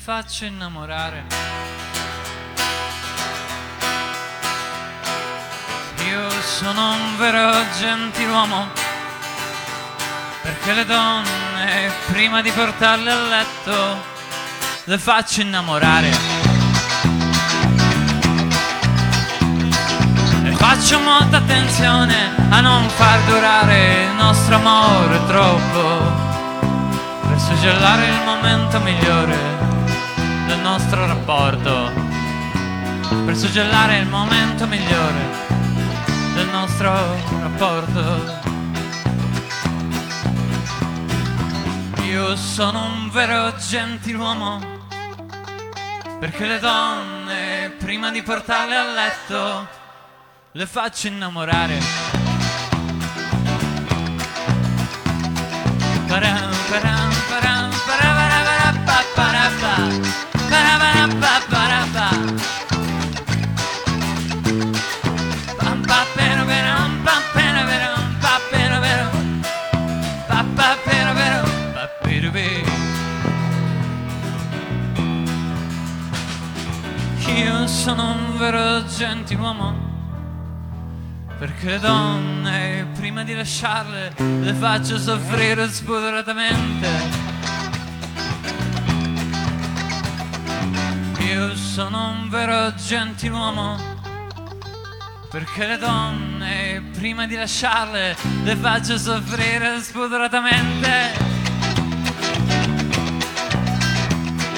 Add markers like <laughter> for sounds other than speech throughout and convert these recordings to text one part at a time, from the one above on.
faccio innamorare. Io sono un vero gentiluomo, perché le donne, prima di portarle a letto, le faccio innamorare. E faccio molta attenzione a non far durare il nostro amore troppo, per suggellare il momento migliore del nostro rapporto, per suggellare il momento migliore del nostro rapporto. Io sono un vero gentiluomo, perché le donne, prima di portarle a letto, le faccio innamorare. Param, param, param, parabarabarabba, parabarabarabba. Io sono un vero gentiluomo perché donne, prima di lasciarle, le faccio soffrire spudoratamente. Io sono un vero gentiluomo, perché le donne, prima di lasciarle, le faccio soffrire spudoratamente.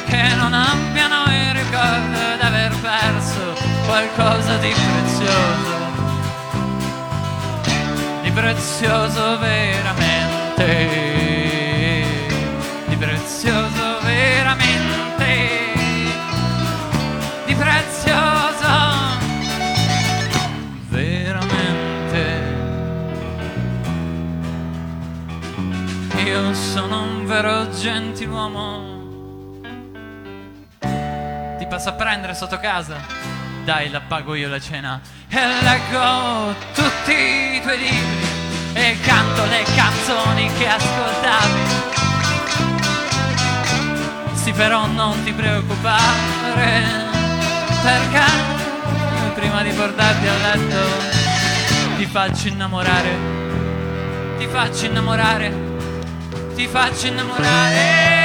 Che non abbiano ricordo d'aver perso qualcosa di prezioso di prezioso veramente, di prezioso veramente, di prezioso veramente. Io sono un vero gentiluomo. Passo a prendere sotto casa? Dai, la pago io la cena e leggo tutti i tuoi libri e canto le canzoni che ascoltavi. Sì, però non ti preoccupare, perché prima di portarti a letto ti faccio innamorare, ti faccio innamorare, ti faccio innamorare.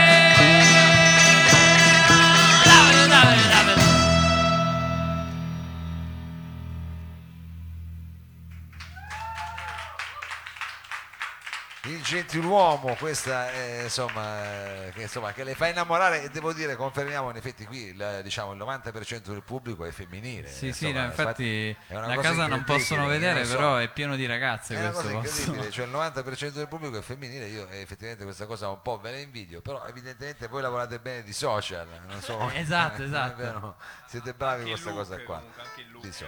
Gentiluomo, questa è, insomma, eh, che, insomma, che le fa innamorare e devo dire, confermiamo in effetti qui il, diciamo, il 90% del pubblico è femminile. Sì, sì, insomma, no, infatti è una la cosa casa non possono vedere, so- però è pieno di ragazze È una questo cosa posto. incredibile, cioè il 90% del pubblico è femminile, io eh, effettivamente questa cosa un po' ve la invidio, però evidentemente voi lavorate bene di social, non so, <laughs> Esatto, <laughs> esatto. siete bravi in il questa look, cosa qua. comunque, anche il look so-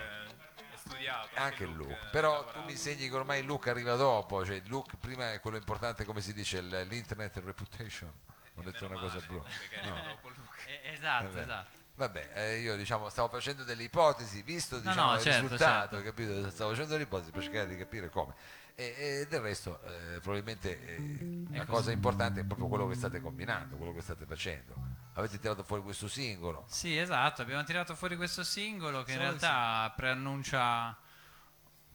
studiato. anche il look, è però tu mi insegni che ormai il look arriva dopo, cioè il look prima è quello importante, come si dice, l'internet reputation. Ho detto una cosa brutta. Perché No. Eh, Esatto, Vabbè. esatto. Vabbè, eh, io diciamo stavo facendo delle ipotesi, visto No, diciamo, no, il certo, risultato, certo. capito? Stavo facendo delle ipotesi per cercare di capire come. E, e del resto, eh, probabilmente eh, la cosa importante è proprio quello che state combinando, quello che state facendo. Avete tirato fuori questo singolo. Sì, esatto, abbiamo tirato fuori questo singolo che in Solo realtà preannuncia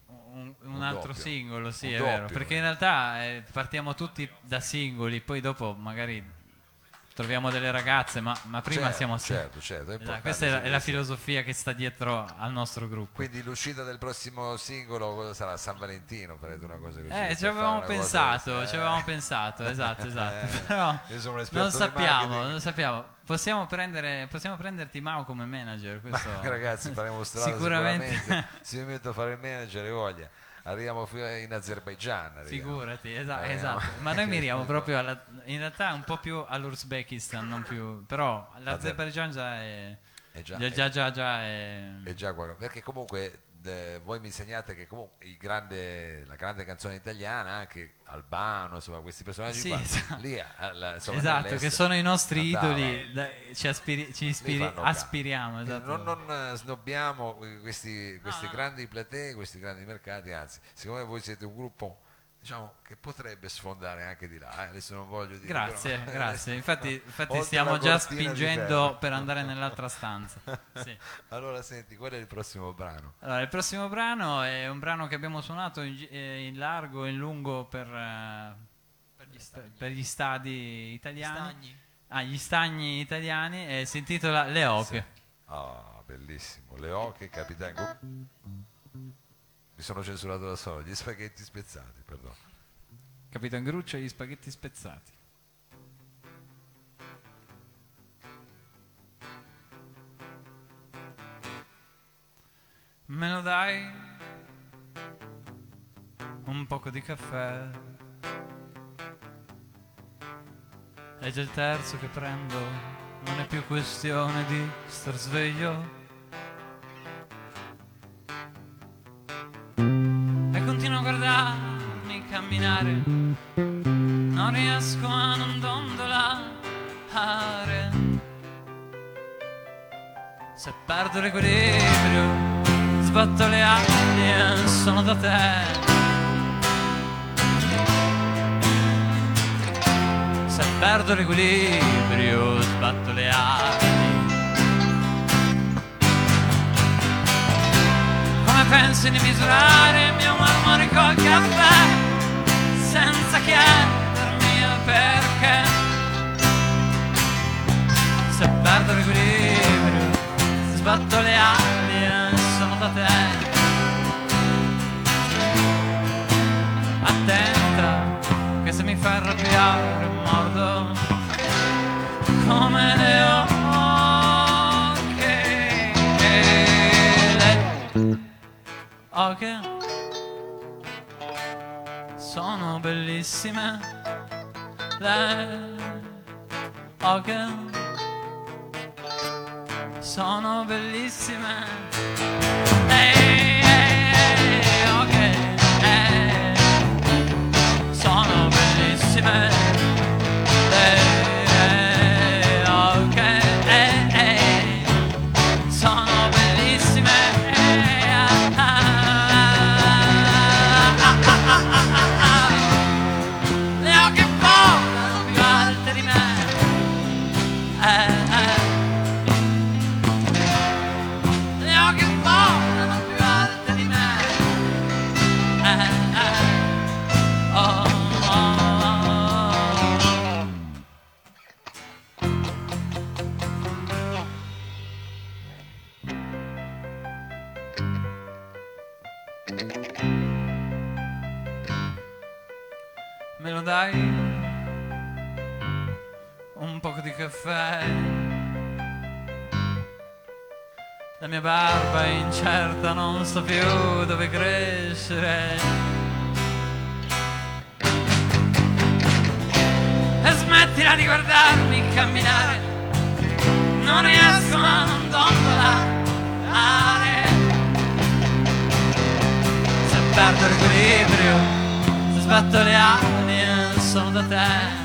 un, un Un altro doppio. singolo, sì, Un è vero, doppio, perché eh. in realtà eh, partiamo tutti da singoli, poi dopo magari troviamo delle ragazze, ma, ma prima Certo, siamo assieme. certo, certo, è Esatto, questa è la, è la filosofia che sta dietro al nostro gruppo. Quindi l'uscita del prossimo singolo cosa sarà? San Valentino? Farete una cosa così? Eh, ci avevamo cosa pensato, così, ci eh. avevamo pensato, esatto, esatto. <laughs> Eh, Però non sappiamo, non sappiamo. Possiamo, prendere, possiamo prenderti Mao come manager, questo <laughs> Ragazzi, faremo strada Sicuramente. sicuramente. Se mi metto a fare il manager e voglia. Arriviamo fino in Azerbaigian. arriviamo. Figurati, esa- Eh, esatto. Ma noi miriamo <laughs> proprio alla, in realtà un po' più all'Uzbekistan, non più, però l'Azerbaijan già è È già, già già già, già è è già qua. Perché comunque eh, voi mi insegnate che comunque il grande- la grande canzone italiana, anche Albano, insomma, questi personaggi Sì, qua, <laughs> esatto. lì, alla- insomma, Esatto, che sono i nostri andava. idoli, da- ci, aspiri- ci ispiri- aspiriamo, Quindi esatto. Non, non eh, snobbiamo questi, questi no. grandi platee, questi grandi mercati, anzi, siccome voi siete un gruppo diciamo che potrebbe sfondare anche di là. eh, Adesso non voglio dire. Grazie, però- <laughs> grazie. Infatti, <laughs> infatti stiamo già spingendo per andare nell'altra stanza. <laughs> Sì. Allora senti, qual è il prossimo brano? Allora, il prossimo brano è un brano che abbiamo suonato in, eh, in largo e in lungo per, eh, per- per gli stadi italiani. Stagni. Ah, gli stagni italiani e si intitola Le Oche. Ah, bellissimo. Le oche, Capitan Mi sono censurato da solo, gli spaghetti spezzati, perdono. Capitan Gruccio e gli spaghetti spezzati. Me lo dai? Un poco di caffè. È già il terzo che prendo, non è più questione di star sveglio. Perdo l'equilibrio, sbatto le ali sono da te. Se perdo l'equilibrio, sbatto le ali. Come pensi di misurare il mio marmore col caffè senza chiedermi il perché? Se perdo l'equilibrio, sbatto le ali sono da te. Attenta, che se mi fai arrabbiare mordo come le oche. Le oche sono bellissime. Le oche sono bellissime. Ehi, e sono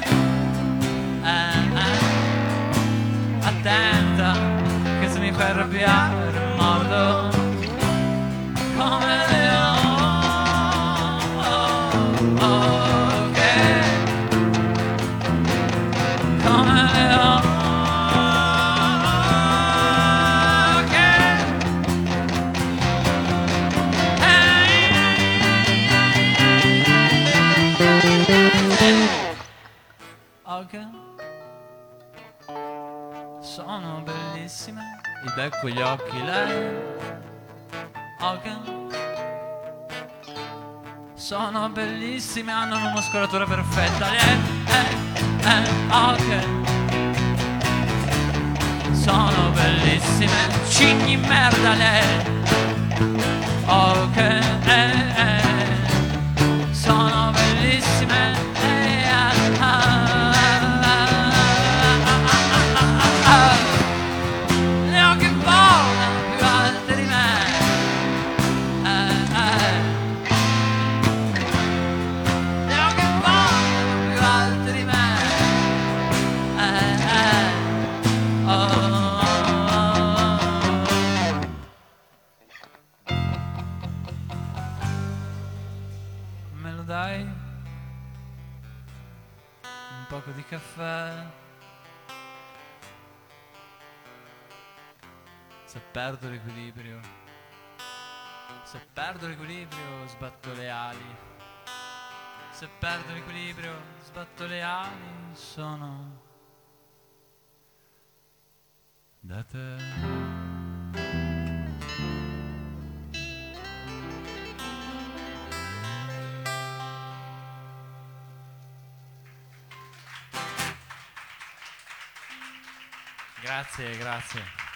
il becco e gli occhi lei. Oche sono bellissime, hanno una muscolatura perfetta. Le, eh, eh, oche sono bellissime, cigni merda le. Perdo l'equilibrio sbatto le ali. Se perdo l'equilibrio sbatto le ali, sono da te. Grazie, grazie.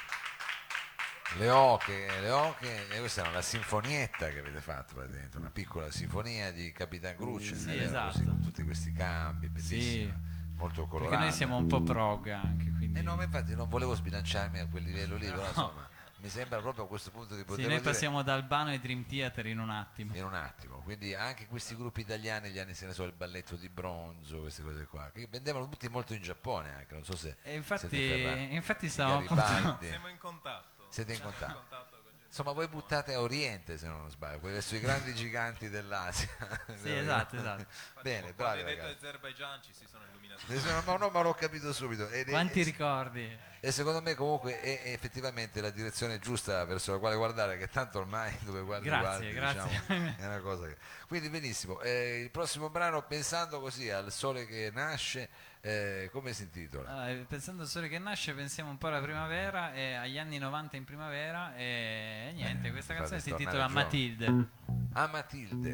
Le oche, le oche, e questa è una sinfonietta che avete fatto praticamente, una piccola sinfonia di Capitan Cruce, Sì, esatto. così, con tutti questi cambi, bellissima, molto colorata. Perché noi siamo un po' prog anche, quindi... Eh no, ma infatti non volevo sbilanciarmi a quel livello lì, però insomma, mi sembra proprio a questo punto di Sì, poterlo noi dire passiamo da Albano ai Dream Theater in un attimo. in un attimo. Quindi anche questi gruppi italiani, gli anni, se ne so, il balletto di bronzo, queste cose qua, che vendevano tutti molto in Giappone anche, non so se E infatti, infatti stavamo Garibaldi. Siamo in contatto. Siete in contatto. Insomma, voi buttate a Oriente, se non sbaglio, quelli verso i grandi giganti dell'Asia. Sì, esatto, esatto. Bene, quando bravi hai detto ragazzi. Azerbaijan ci si sono illuminati. Ne sono- Ma no, ma l'ho capito subito. Ed è- Quanti e- ricordi? E secondo me comunque è è effettivamente la direzione giusta verso la quale guardare, che tanto ormai <laughs> dove guardi Grazie, guardi, grazie. diciamo, <laughs> è una cosa che... Quindi benissimo, eh, il prossimo brano pensando così al sole che nasce, eh, come si intitola? Allora, pensando al sole che nasce, pensiamo un po' alla primavera e agli anni 90 in primavera e niente, questa canzone si intitola. Matilde. Ah Matilde.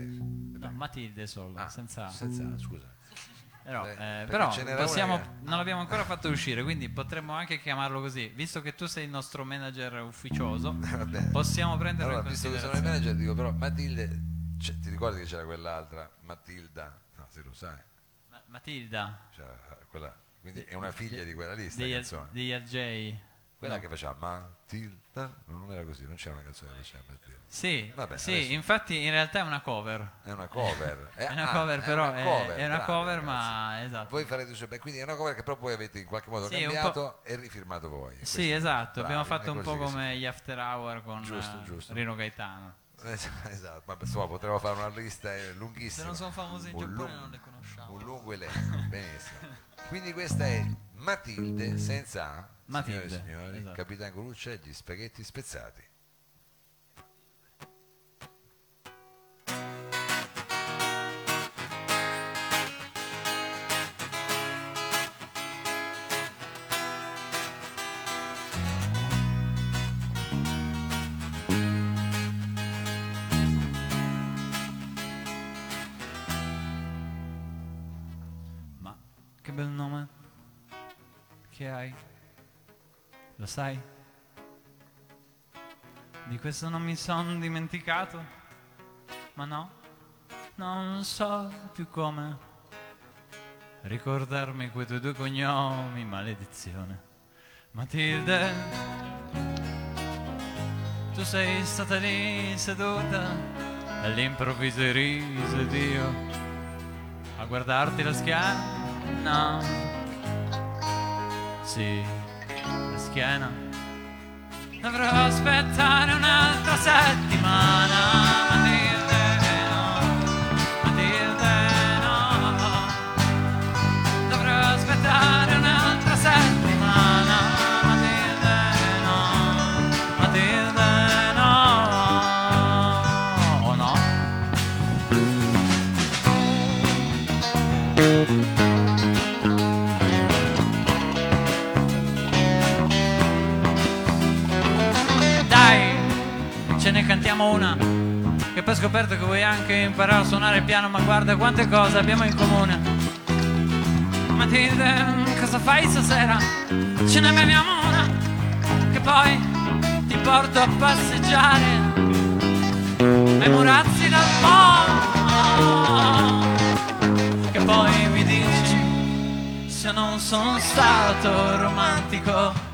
No, Matilde solo, Ah, senza... senza scusa. Però, Eh, eh, perché però ce n'era possiamo- una non l'abbiamo ancora fatto uscire, quindi potremmo anche chiamarlo così. Visto che tu sei il nostro manager ufficioso, <laughs> possiamo prenderlo Allora, in visto che sono il manager, dico però Matilde, cioè, ti ricordi che c'era quell'altra, Matilda? No, se lo sai, Ma- Matilda, c'era quella, quindi è una figlia di quella lista degli, canzone. degli RJ. Quella No. che faceva Matilda, no, non era così, non c'era una canzone che faceva Matilda. Sì, Vabbè, sì, adesso- infatti in realtà è una cover. È una cover. <laughs> È una ah, cover, però una è, cover, è una bravi, cover, ma esatto. Voi farete su, beh, quindi è una cover che però poi avete in qualche modo Sì, cambiato e rifirmato voi. Sì, Questo- esatto, abbiamo è fatto un po' si come gli After Hour con Giusto, eh, giusto. Rino Gaetano. <laughs> Esatto, ma insomma potremmo fare una lista eh, lunghissima. Se non sono famose in Giappone lungo- non le conosciamo. Un lungo elenco, <laughs> benissimo. Quindi questa è Matilde senza A, Matilde, signore e signori, esatto. Capitan Coluccia e gli spaghetti spezzati. Sai? Di questo non mi sono dimenticato. Ma no, non so più come ricordarmi quei tuoi due cognomi, maledizione. Matilde, tu sei stata lì seduta all'improvviso iriso ed io a guardarti la schiena. Sì, la schiena. Dovrò aspettare un'altra settimana. Cantiamo una. Che poi ho scoperto che vuoi anche imparare a suonare il piano, ma guarda quante cose abbiamo in comune. Matilde, cosa fai stasera? Ce ne beviamo una, che poi ti porto a passeggiare ai murazzi del mondo. Che poi mi dici se non sono stato romantico.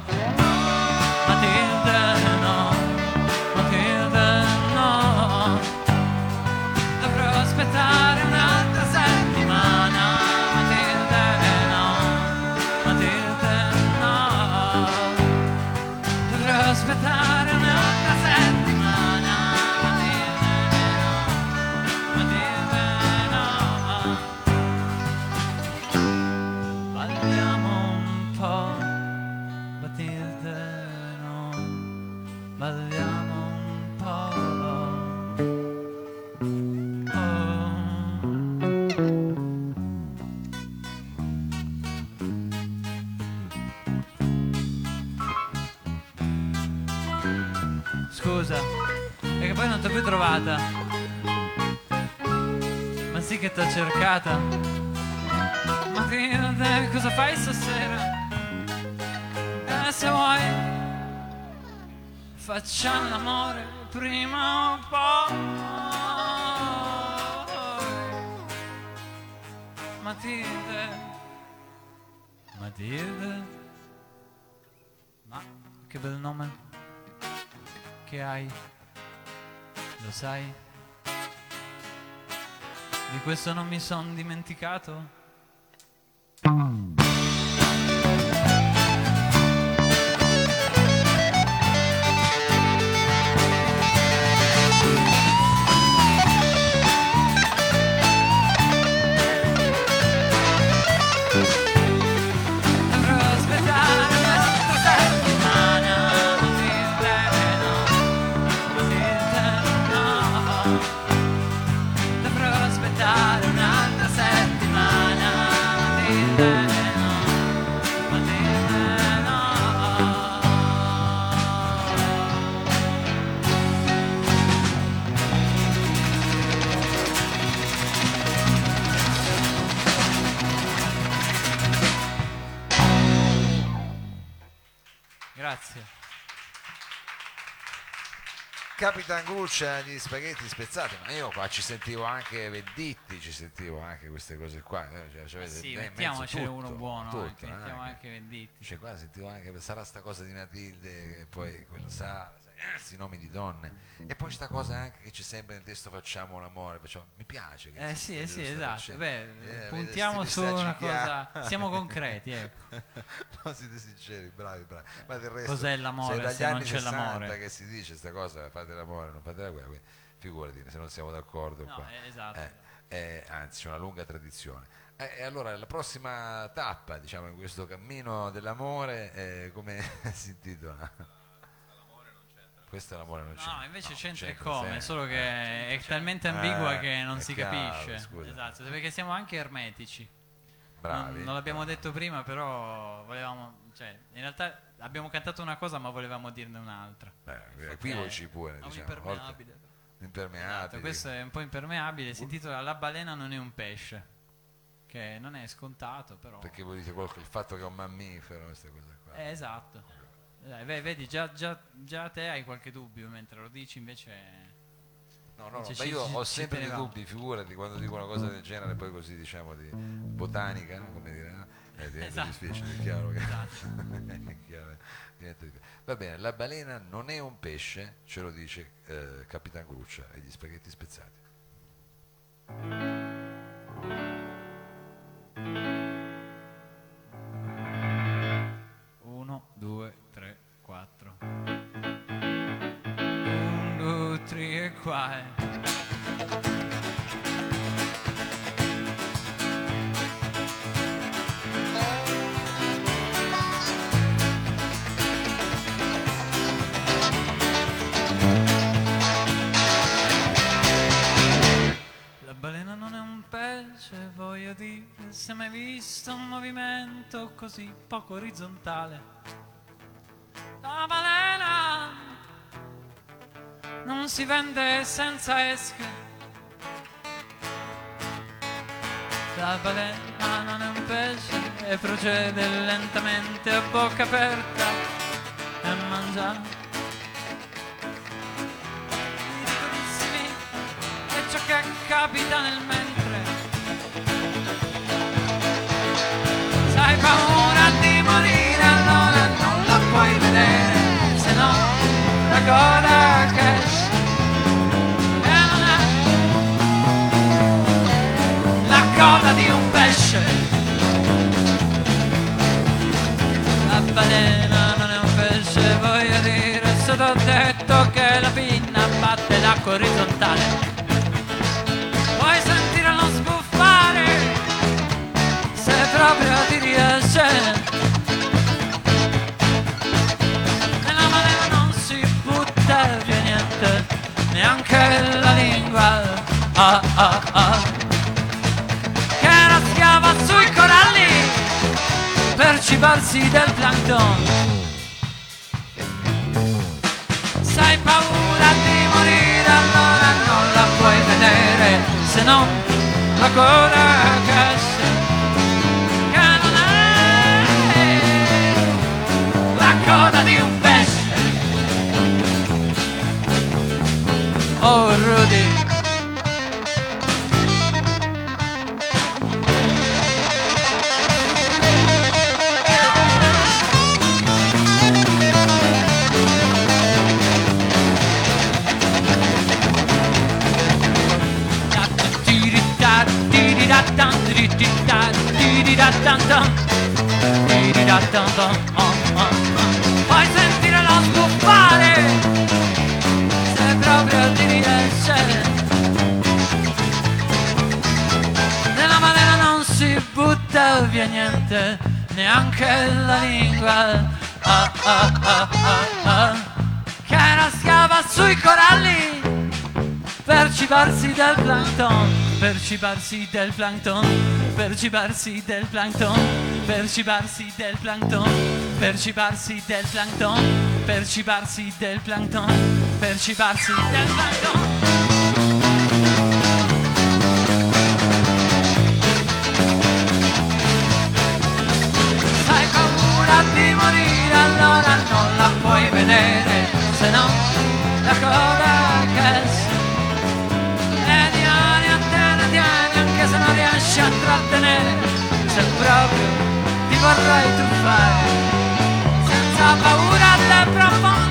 Poi non ti ho più trovata. Ma sì che t'ho cercata. Ma che, te- cosa fai stasera? Eh, se vuoi, facciamo l'amore prima o poi. Matilde, Matilde, ma che bel nome che hai, lo sai? Di questo non mi son dimenticato. No. Capitan Gruccia gli spaghetti spezzati, ma io qua ci sentivo anche Venditti, ci sentivo anche queste cose qua. eh, Cioè, cioè, sì, mettiamocene uno buono, tutto, anche, mettiamo anche. Venditti. Cioè, qua sentivo anche, sarà sta cosa di Matilde, e poi quello sa, questi nomi di donne. E poi sta cosa anche che ci sembra nel testo facciamo l'amore, facciamo- mi piace. Che Eh sì, eh sì, esatto. facendo. Beh, Eh, puntiamo su una cosa. Siamo concreti, ecco. <laughs> no, siete sinceri, bravi, bravi. Ma del resto, Cos'è l'amore se dagli se non c'è 60 l'amore? che si dice sta cosa, fate l'amore, non fate la guerra, quindi figurati se non siamo d'accordo No, eh, esatto. Eh, eh, anzi, c'è una lunga tradizione. Eh, E allora la prossima tappa, diciamo, in questo cammino dell'amore, eh, come <laughs> si intitola? Questo è l'amore non c'è. No, invece c'entra e c'entra come, sempre. solo che Eh, è talmente ambigua Eh, che non si chiaro, capisce. scusa. Esatto, perché siamo anche ermetici. bravi. Non, non l'abbiamo detto prima, però volevamo. Cioè, in realtà abbiamo cantato una cosa, ma volevamo dirne un'altra. Eh, equivoci pure, diciamo. impermeabile. Impermeabili. Esatto, questo è un po' impermeabile. Si intitola La balena non è un pesce. Che non è scontato, però. Perché voi dite qualche- il fatto che è un mammifero, queste cose qua. Eh, esatto. Dai, ve- vedi, già, già, già te hai qualche dubbio mentre lo dici, invece. No, no, no, ci- io ho sempre dei dubbi, figurati, quando dico una cosa del genere, poi così diciamo di botanica, no? come dire, no? Eh, diventa Esatto. difficile, è chiaro che... Esatto. <laughs> è chiaro, diventa difficile. Va bene, la balena non è un pesce, ce lo dice eh, Capitan Gruccia e gli spaghetti spezzati. Qua. eh. La balena non è un pesce, voglio dire, se mai visto un movimento così poco orizzontale. La balena non si vende senza esche. La balena non è un pesce e procede lentamente a bocca aperta e mangia piccolissimi e ciò che capita nel mentre. Se hai paura di morire allora non la puoi vedere, se no la coda coda di un pesce. La balena non è un pesce, voglio dire, se t'ho detto che la pinna batte l'acqua orizzontale. Vuoi sentire lo sbuffare? Se proprio ti riesce. Neanche la lingua. Ah ah ah. cibarsi del plankton Se hai paura di morire allora non la puoi vedere Se non la gola che Fai sentire lo sbuffare Se proprio ti riesce Nella maniera non si butta via niente Neanche la lingua. Ah, ah, ah, ah, ah, Che era schiava sui coralli per cibarsi del plankton, per cibarsi del plankton, per cibarsi del plankton, per cibarsi del plankton, per cibarsi del plankton, per cibarsi del plankton, per cibarsi del plankton. Hai paura di morire, allora non la puoi vedere, se no la coda che Tieni, tieni, tieni, tieni, anche se non riesci a trattenere, se proprio ti vorrei truffare, senza paura del profondo,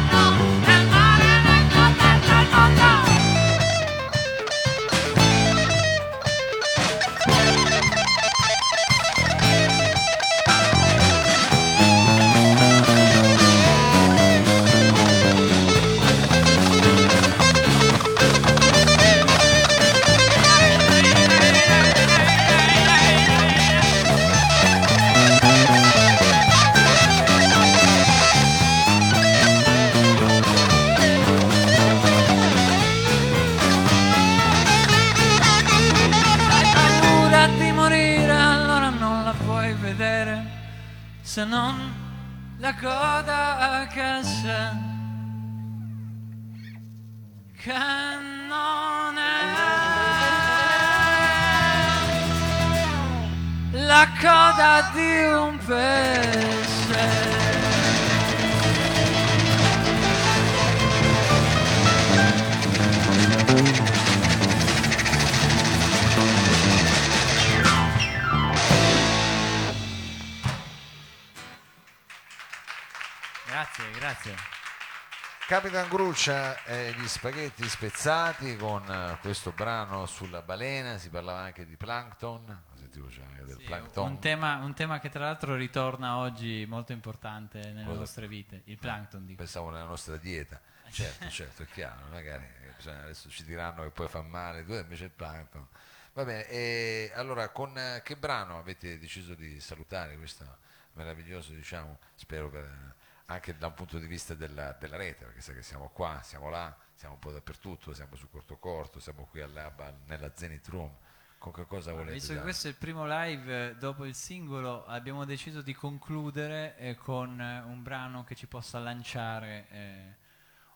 Capitan Gruccia e gli spaghetti spezzati con eh, questo brano sulla balena, si parlava anche di plankton, sentivo c'è anche del Sì, plankton. un, tema, un tema che tra l'altro ritorna oggi molto importante nelle Cosa? nostre vite, il plankton dico. Pensavo nella nostra dieta, certo, certo, è chiaro, magari eh, bisogna- adesso ci diranno che poi fa male, invece il plankton. Va bene, e allora con eh, che brano avete deciso di salutare questo meraviglioso, diciamo, spero per- anche da un punto di vista della, della rete, perché sai che siamo qua, siamo là, siamo un po' dappertutto, siamo su Corto Corto, siamo qui all'Abba, nella Zenith Room, con che cosa volete Visto che questo è il primo live eh, dopo il singolo, abbiamo deciso di concludere eh, con eh, un brano che ci possa lanciare eh,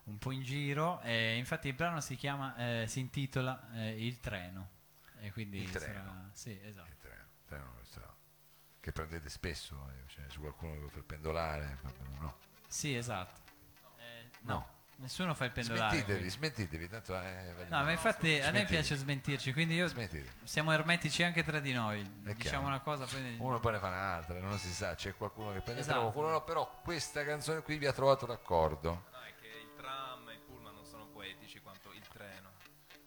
un po' in giro. e infatti il brano si chiama, eh, si intitola eh, Il treno. E quindi Il treno. sarà- sì, esatto. Il treno, il treno che prendete spesso, eh, cioè, su qualcuno che per pendolare, no. Sì, esatto. Eh, no, No. nessuno fa il pendolare. Smentitevi, quindi. smentitevi, tanto eh, No, ma infatti a me Smentite. piace smentirci, quindi io Smentite. siamo ermetici anche tra di noi. È Diciamo chiaro. una cosa, poi Uno poi ne fa un'altra, non si sa, c'è qualcuno che prende Esatto. qualcuno no, però questa canzone qui vi ha trovato d'accordo. No, è che il tram e il pullman non sono poetici quanto il treno.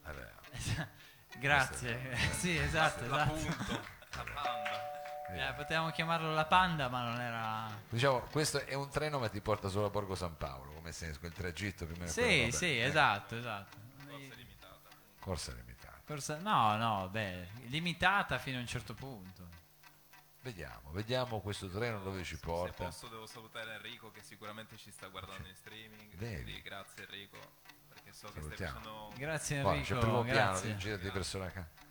Vabbè, <laughs> Grazie. <laughs> sì, esatto, esatto. L'appunto, la banda. Eh, potevamo chiamarlo la panda, ma non era. diciamo, questo è un treno ma ti porta solo a Borgo San Paolo, come senso, quel tragitto più o meno. Sì, sì, eh, esatto, esatto. Corsa limitata. Forse- no, no, beh, limitata fino a un certo punto. Vediamo, vediamo questo treno dove ci Se porta. posso devo salutare Enrico che sicuramente ci sta guardando in streaming. Quindi grazie Enrico, perché so che stai Salutiamo. facendo... Grazie Guarda, c'è il Enrico, primo piano, grazie. di giro di persone accanto.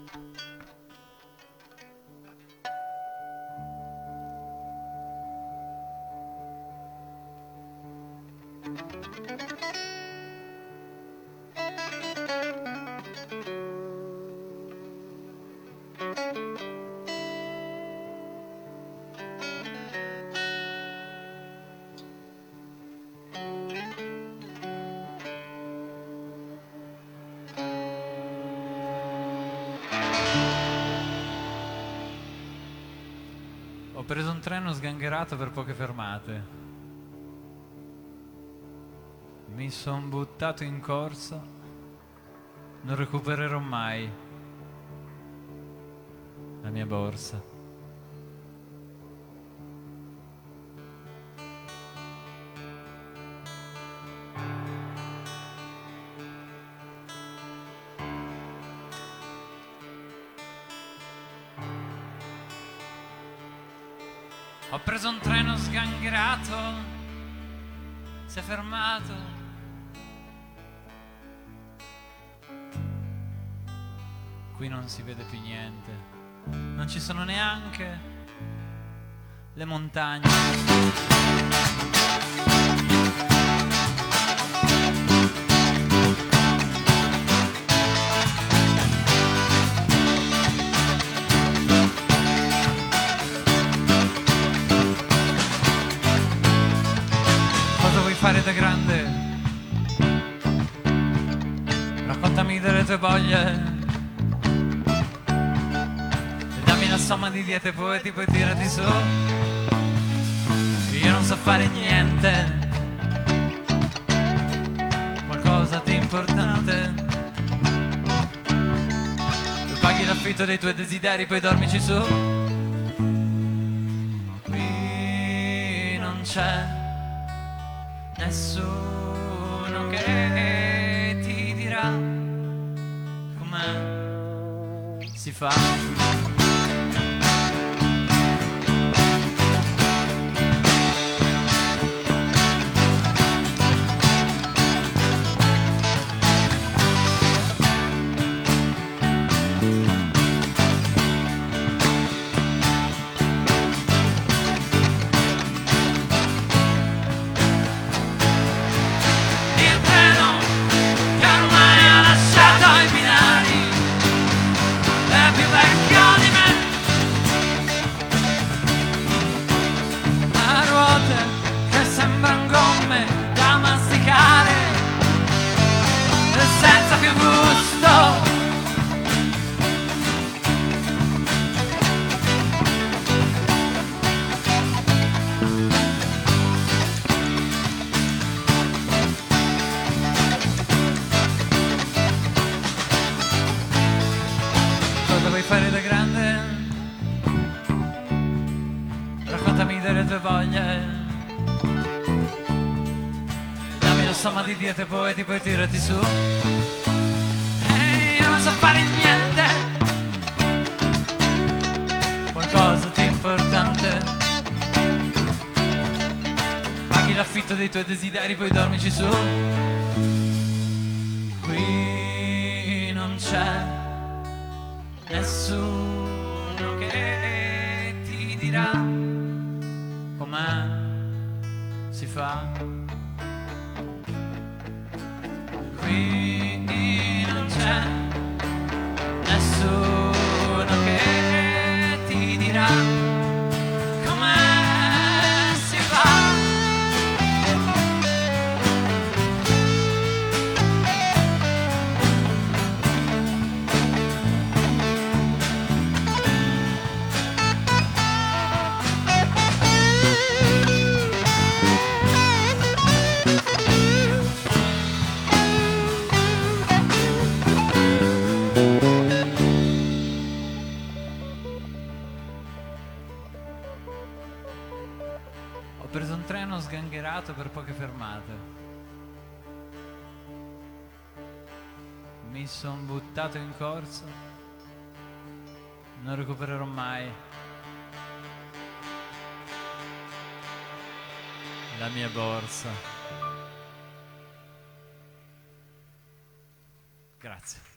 preso un treno sgangherato per poche fermate. Mi son buttato in corsa. Non recupererò mai la mia borsa. Fermato. Qui non si vede più niente, non ci sono neanche le montagne. Tue voglie. E dammi la somma di diete poeti, poi tirati su. Io non so fare niente. Qualcosa di importante. Tu paghi l'affitto dei tuoi desideri, poi dormici su. Qui non c'è come si vuoi fare da grande? Raccontami delle tue voglie. Dammi la somma di diete poeti, poi tirati su. E io non so fare niente. Qualcosa di importante. Paghi l'affitto dei tuoi desideri, poi dormici su. Qui non c'è nessuno che ti dirà com'è si fa. Qui non c'è nessuno buttato in corsa. Non recupererò mai la mia borsa. Grazie.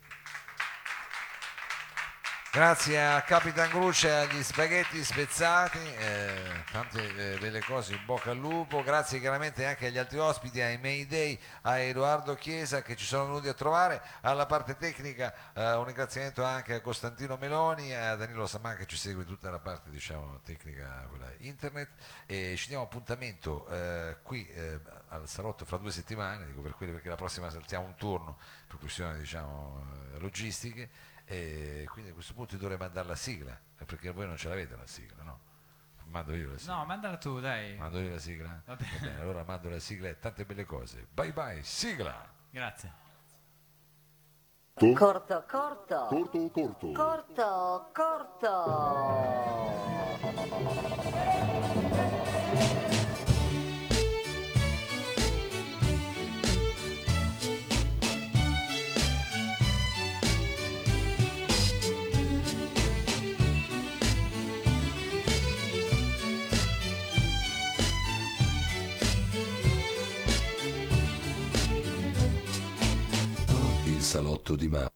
Grazie a Capitan Gruccia agli spaghetti spezzati, eh, tante eh, belle cose, in bocca al lupo, grazie chiaramente anche agli altri ospiti, ai Mayday, a Edoardo Chiesa che ci sono venuti a trovare, alla parte tecnica eh, un ringraziamento anche a Costantino Meloni, a Danilo Samman che ci segue tutta la parte diciamo, tecnica, quella internet. E ci diamo appuntamento eh, qui eh, al salotto fra due settimane, dico per quelli perché la prossima saltiamo un turno per questioni diciamo, eh, logistiche e quindi a questo punto io dovrei mandare la sigla, eh, perché voi non ce l'avete la sigla, no? Mando io la sigla. No, mandala tu, dai. Mando io la sigla? Va bene. allora mando la sigla e tante belle cose. Bye bye, sigla! Grazie. Corto, corto. Corto, corto. Corto, corto. Salotto di Ma.